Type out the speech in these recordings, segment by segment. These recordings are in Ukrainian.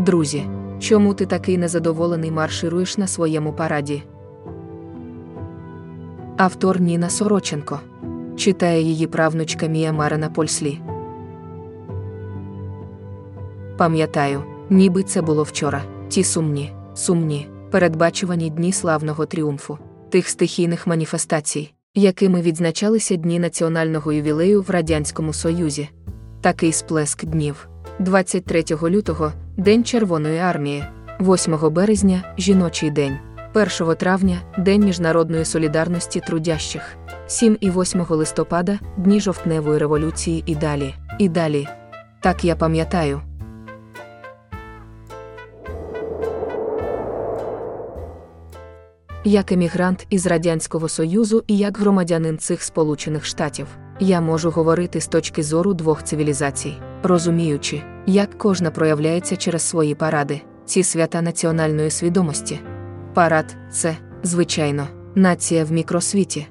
Друзі, чому ти такий незадоволений маршируєш на своєму параді? Автор Ніна Сороченко. Читає її правнучка Мія Марина Польслі. Пам'ятаю, ніби це було вчора. Ті сумні, сумні, передбачувані дні славного тріумфу, тих стихійних маніфестацій, якими відзначалися дні національного ювілею в Радянському Союзі. Такий сплеск днів. 23 лютого День Червоної армії, 8 березня жіночий день, 1 травня День міжнародної солідарності трудящих, 7 і 8 листопада Дні жовтневої революції і далі, і далі. Так я пам'ятаю. Як емігрант із Радянського Союзу і як громадянин цих Сполучених Штатів, я можу говорити з точки зору двох цивілізацій, розуміючи, як кожна проявляється через свої паради, ці свята національної свідомості. Парад це, звичайно, нація в мікросвіті.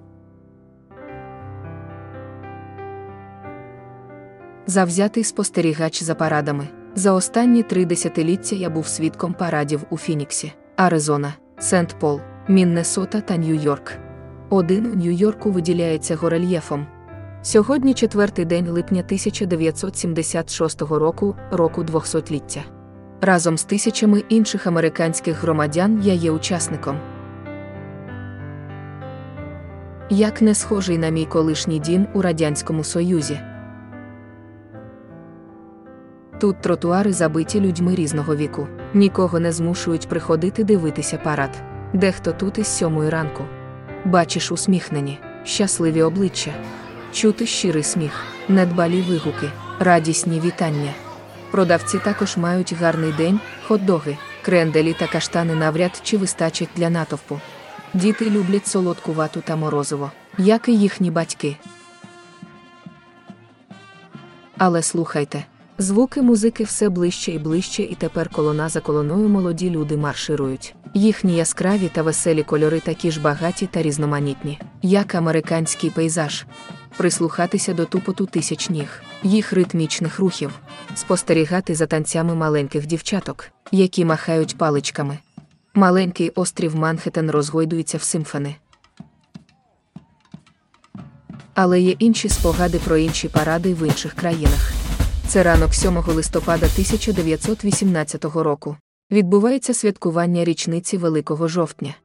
Завзятий спостерігач за парадами. За останні три десятиліття я був свідком парадів у Фініксі, Аризона, Сент-Пол, Міннесота та Нью-Йорк. Один у Нью-Йорку виділяється горельєфом. Сьогодні четвертий день липня 1976 року, року 200-ліття. Разом з тисячами інших американських громадян я є учасником. Як не схожий на мій колишній дім у Радянському Союзі. Тут тротуари забиті людьми різного віку, нікого не змушують приходити дивитися парад. Дехто тут із сьомої ранку. Бачиш усміхнені, щасливі обличчя, чути щирий сміх, недбалі вигуки, радісні вітання. Продавці також мають гарний день, хот-доги, кренделі та каштани навряд чи вистачить для натовпу. Діти люблять солодку вату та морозиво, як і їхні батьки. Але слухайте. Звуки музики все ближче і ближче, і тепер колона за колоною молоді люди марширують. Їхні яскраві та веселі кольори такі ж багаті та різноманітні, як американський пейзаж. Прислухатися до тупоту тисяч ніг, їх ритмічних рухів, спостерігати за танцями маленьких дівчаток, які махають паличками. Маленький острів Манхеттен розгойдується в симфони. Але є інші спогади про інші паради в інших країнах. Це ранок 7 листопада 1918 року. Відбувається святкування річниці Великого жовтня.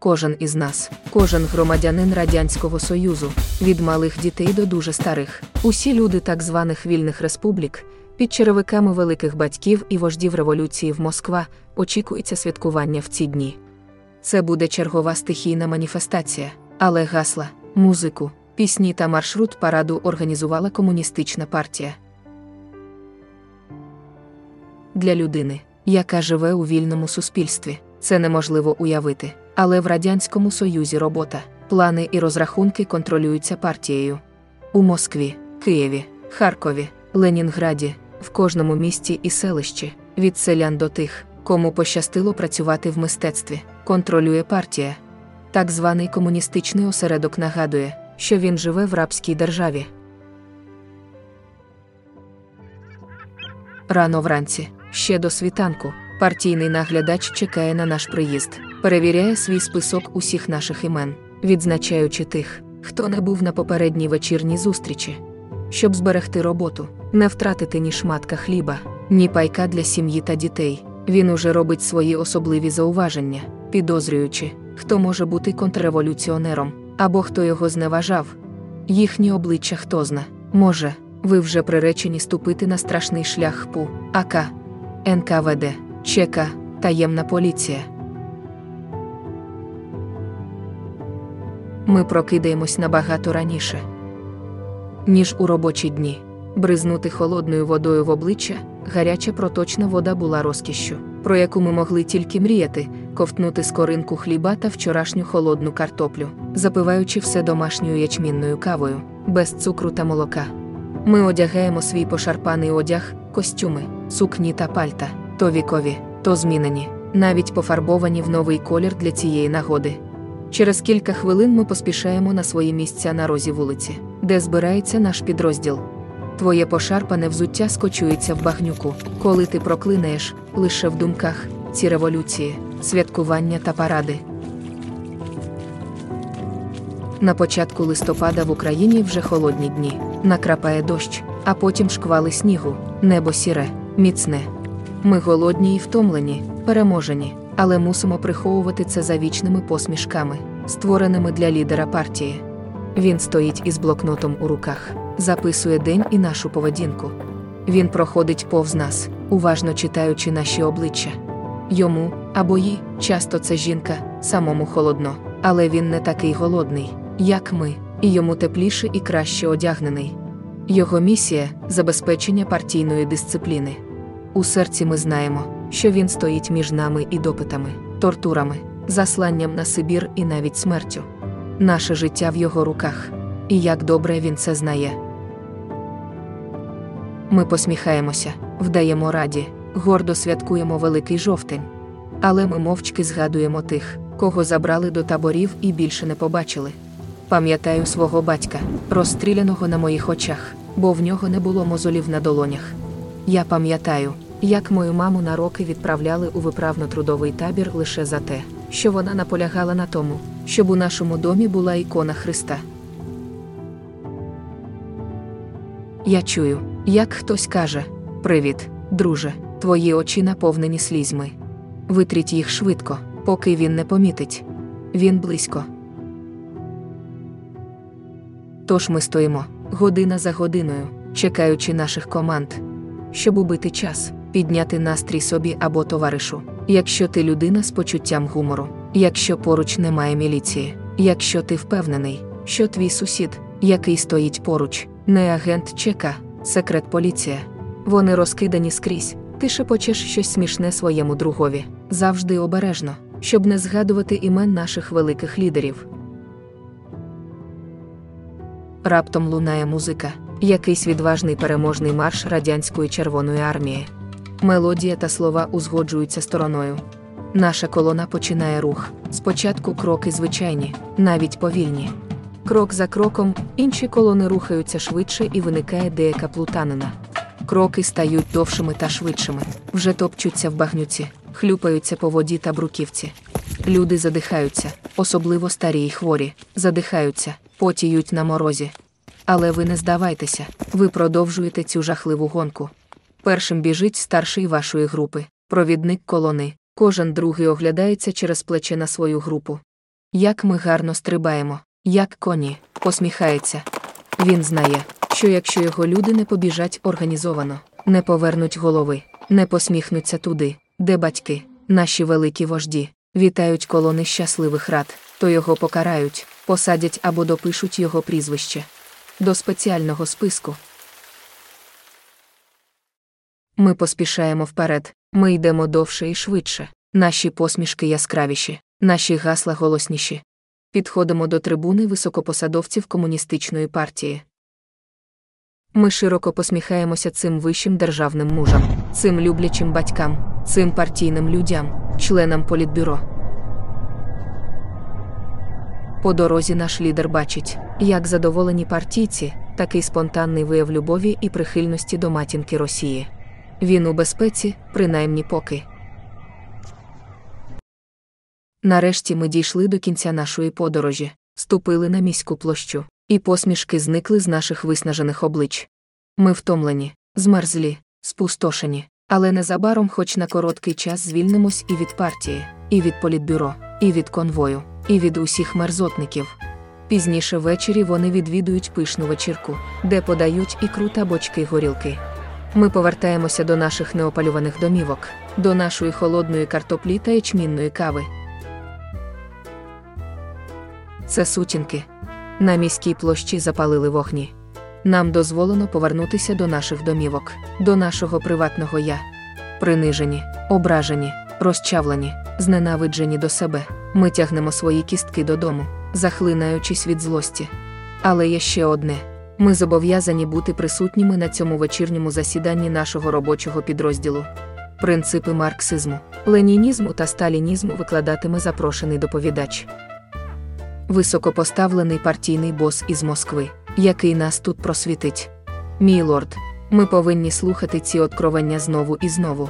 Кожен із нас, кожен громадянин Радянського Союзу, від малих дітей до дуже старих, усі люди так званих вільних республік, під черевиками великих батьків і вождів революції в Москва, очікується святкування в ці дні. Це буде чергова стихійна маніфестація, але гасла, музику, пісні та маршрут параду організувала комуністична партія. Для людини, яка живе у вільному суспільстві, це неможливо уявити, але в Радянському Союзі робота, плани і розрахунки контролюються партією. У Москві, Києві, Харкові, Ленінграді, в кожному місті і селищі, від селян до тих, кому пощастило працювати в мистецтві, контролює партія. Так званий комуністичний осередок нагадує, що він живе в рабській державі. Рано вранці, ще до світанку, партійний наглядач чекає на наш приїзд, перевіряє свій список усіх наших імен, відзначаючи тих, хто не був на попередній вечірній зустрічі. Щоб зберегти роботу, не втратити ні шматка хліба, ні пайка для сім'ї та дітей. Він уже робить свої особливі зауваження, підозрюючи, хто може бути контрреволюціонером, або хто його зневажав. Їхні обличчя хто зна, може, ви вже приречені ступити на страшний шлях ПУ, АК, НКВД, ЧК, таємна поліція. Ми прокидаємось набагато раніше, ніж у робочі дні. Бризнути холодною водою в обличчя, гаряча проточна вода була розкішшю, про яку ми могли тільки мріяти, ковтнути скоринку хліба та вчорашню холодну картоплю, запиваючи все домашньою ячмінною кавою, без цукру та молока. Ми одягаємо свій пошарпаний одяг, костюми, сукні та пальта, то вікові, то змінені, навіть пофарбовані в новий колір для цієї нагоди. Через кілька хвилин ми поспішаємо на свої місця на розі вулиці, де збирається наш підрозділ. Твоє пошарпане взуття скочується в багнюку, коли ти проклинаєш лише в думках ці революції, святкування та паради. На початку листопада в Україні вже холодні дні, накрапає дощ, а потім шквали снігу, небо сіре, міцне. Ми голодні і втомлені, переможені, але мусимо приховувати це за вічними посмішками, створеними для лідера партії. Він стоїть із блокнотом у руках, записує день і нашу поведінку. Він проходить повз нас, уважно читаючи наші обличчя. Йому або їй, часто це жінка, самому холодно, але він не такий голодний, як ми, і йому тепліше і краще одягнений. Його місія забезпечення партійної дисципліни. У серці ми знаємо, що він стоїть між нами і допитами, тортурами, засланням на Сибір і навіть смертю. Наше життя в його руках, і як добре він це знає. Ми посміхаємося, вдаємо раді, гордо святкуємо Великий жовтень. Але ми мовчки згадуємо тих, кого забрали до таборів і більше не побачили. Пам'ятаю свого батька, розстріляного на моїх очах, бо в нього не було мозолів на долонях. Я пам'ятаю, як мою маму на роки відправляли у виправно-трудовий табір лише за те, що вона наполягала на тому, щоб у нашому домі була ікона Христа. Я чую, як хтось каже: Привіт, друже, твої очі наповнені слізьми. Витріть їх швидко, поки він не помітить. Він близько. Тож ми стоїмо, година за годиною, чекаючи наших команд, щоб убити час, підняти настрій собі або товаришу. Якщо ти людина з почуттям гумору, якщо поруч немає міліції, якщо ти впевнений, що твій сусід, який стоїть поруч, не агент ЧК, секрет поліція. Вони розкидані скрізь, ти шепочеш щось смішне своєму другові, завжди обережно, щоб не згадувати імен наших великих лідерів. Раптом лунає музика, якийсь відважний переможний марш радянської Червоної армії. Мелодія та слова узгоджуються стороною. Наша колона починає рух. Спочатку кроки звичайні, навіть повільні. Крок за кроком інші колони рухаються швидше і виникає деяка плутанина. Кроки стають довшими та швидшими, вже топчуться в багнюці, хлюпаються по воді та бруківці. Люди задихаються, особливо старі й хворі, задихаються, потіють на морозі. Але ви не здавайтеся, ви продовжуєте цю жахливу гонку. Першим біжить старший вашої групи, провідник колони, кожен другий оглядається через плече на свою групу. Як ми гарно стрибаємо, як коні, посміхається. Він знає, що якщо його люди не побіжать організовано, не повернуть голови, не посміхнуться туди, де батьки, наші великі вожді, вітають колони щасливих рад, то його покарають, посадять або допишуть його прізвище. До спеціального списку. Ми поспішаємо вперед, ми йдемо довше і швидше, наші посмішки яскравіші, наші гасла голосніші. Підходимо до трибуни високопосадовців комуністичної партії. Ми широко посміхаємося цим вищим державним мужам, цим люблячим батькам, цим партійним людям, членам політбюро. По дорозі наш лідер бачить, як задоволені партійці, такий спонтанний вияв любові і прихильності до матінки Росії. Він у безпеці, принаймні поки. Нарешті ми дійшли до кінця нашої подорожі, ступили на міську площу, і посмішки зникли з наших виснажених облич. Ми втомлені, змерзлі, спустошені, але незабаром, хоч на короткий час, звільнимось і від партії, і від політбюро, і від конвою, і від усіх мерзотників. Пізніше ввечері вони відвідують пишну вечірку, де подають ікру та бочки горілки. Ми повертаємося до наших неопалюваних домівок, до нашої холодної картоплі та ячмінної кави. Це сутінки. На міській площі запалили вогні. Нам дозволено повернутися до наших домівок, до нашого приватного я. Принижені, ображені, розчавлені, зненавиджені до себе. Ми тягнемо свої кістки додому, захлинаючись від злості. Але є ще одне. Ми зобов'язані бути присутніми на цьому вечірньому засіданні нашого робочого підрозділу. Принципи марксизму, ленінізму та сталінізму викладатиме запрошений доповідач. Високопоставлений партійний бос із Москви, який нас тут просвітить. Мій лорд, Ми повинні слухати ці откровення знову і знову.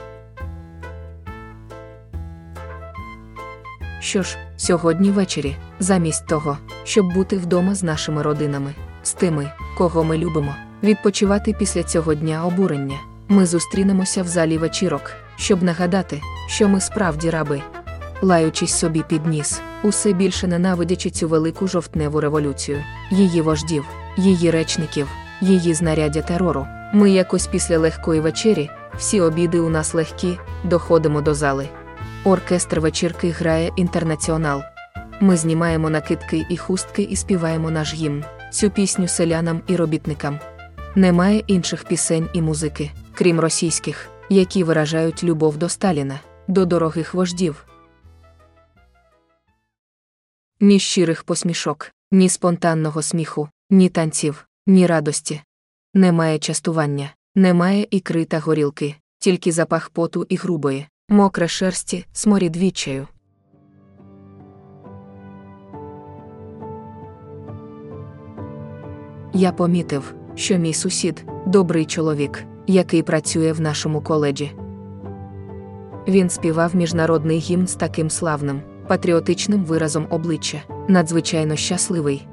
Що ж, сьогодні ввечері, замість того, щоб бути вдома з нашими родинами, з тими, кого ми любимо, відпочивати після цього дня обурення, ми зустрінемося в залі вечірок, щоб нагадати, що ми справді раби. Лаючись собі під ніс, усе більше ненавидячи цю велику жовтневу революцію, її вождів, її речників, її знаряддя терору. Ми якось після легкої вечері, всі обіди у нас легкі, доходимо до зали. Оркестр вечірки грає інтернаціонал. Ми знімаємо накидки і хустки і співаємо наш гімн, цю пісню селянам і робітникам. Немає інших пісень і музики, крім російських, які виражають любов до Сталіна, до дорогих вождів. Ні щирих посмішок, ні спонтанного сміху, ні танців, ні радості. Немає частування, немає ікри та горілки, тільки запах поту і грубої, мокре шерсті, сморід відчаю. Я помітив, що мій сусід добрий чоловік, який працює в нашому коледжі. Він співав міжнародний гімн з таким славним, патріотичним виразом обличчя, надзвичайно щасливий.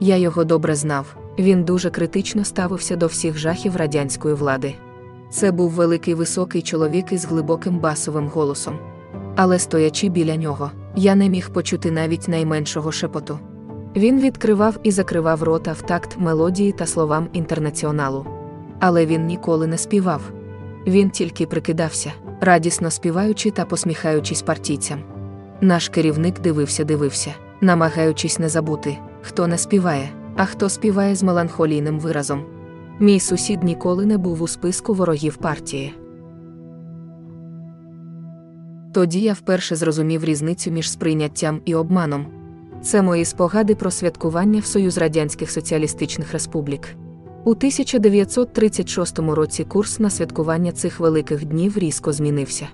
Я його добре знав, він дуже критично ставився до всіх жахів радянської влади. Це був великий високий чоловік із глибоким басовим голосом. Але стоячи біля нього, я не міг почути навіть найменшого шепоту. Він відкривав і закривав рота в такт мелодії та словам інтернаціоналу. Але він ніколи не співав. Він тільки прикидався, радісно співаючи та посміхаючись партійцям. Наш керівник дивився, дивився, намагаючись не забути, хто не співає, а хто співає з меланхолійним виразом. Мій сусід ніколи не був у списку ворогів партії. Тоді я вперше зрозумів різницю між сприйняттям і обманом. Це мої спогади про святкування в Союз Радянських Соціалістичних Республік. У 1936 році курс на святкування цих великих днів різко змінився.